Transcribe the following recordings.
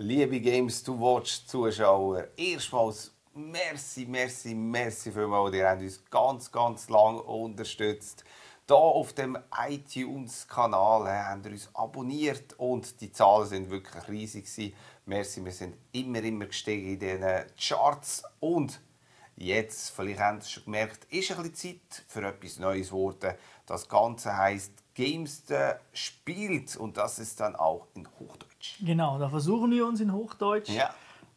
Liebe Games to Watch Zuschauer, erstmals merci, merci, merci vielmals. Ihr habt uns ganz, ganz lang unterstützt. Hier auf dem iTunes-Kanal habt ihr uns abonniert und die Zahlen sind wirklich riesig. Merci, wir sind immer, immer gestiegen in diesen Charts und jetzt, vielleicht habt ihr es schon gemerkt, ist ein bisschen Zeit für etwas Neues geworden. Das Ganze heisst Games spielt und das ist dann auch in Hochdeutsch. Genau, da versuchen wir uns in Hochdeutsch. Ja.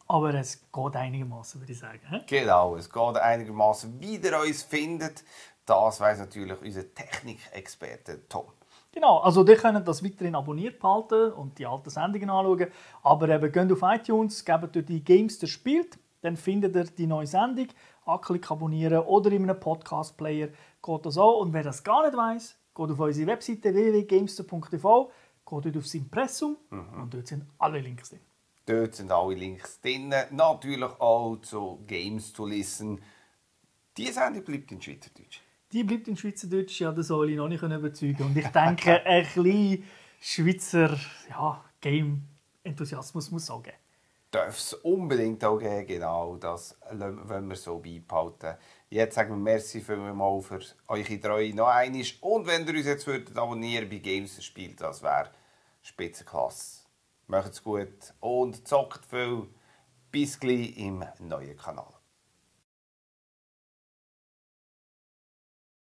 Aber es geht einigermaßen, würde ich sagen. Genau, es geht einigermaßen, wie ihr uns findet. Das weiß natürlich unser Technikexperte Tom. Genau, also ihr könnt das weiterhin abonniert behalten und die alten Sendungen anschauen. Aber eben, geht auf iTunes, gebt dort die Games, der spielt, dann findet ihr die neue Sendung, anklick abonnieren oder in einem Podcast-Player geht das auch. Und wer das gar nicht weiß, geht auf unsere Webseite www.gamester.tv, geht dort aufs Impressum und dort sind alle Links drin. Dort sind alle Links drin. Natürlich auch zu Games to Listen. Die Sendung bleibt in Schweizerdeutsch. Die bleibt in Schweizerdeutsch, ja, das soll ich noch nicht überzeugen. Und ich denke, ein bisschen Schweizer ja, Game-Enthusiasmus muss es auch geben. Darf es unbedingt auch geben, genau. Das wollen wir so beibehalten. Jetzt sagen wir merci vielmals für eure Treue noch einmal. Und wenn ihr uns jetzt würdet abonnieren bei Games spielt, das wäre Spitzenklasse. Macht's gut und zockt viel. Bis gleich im neuen Kanal.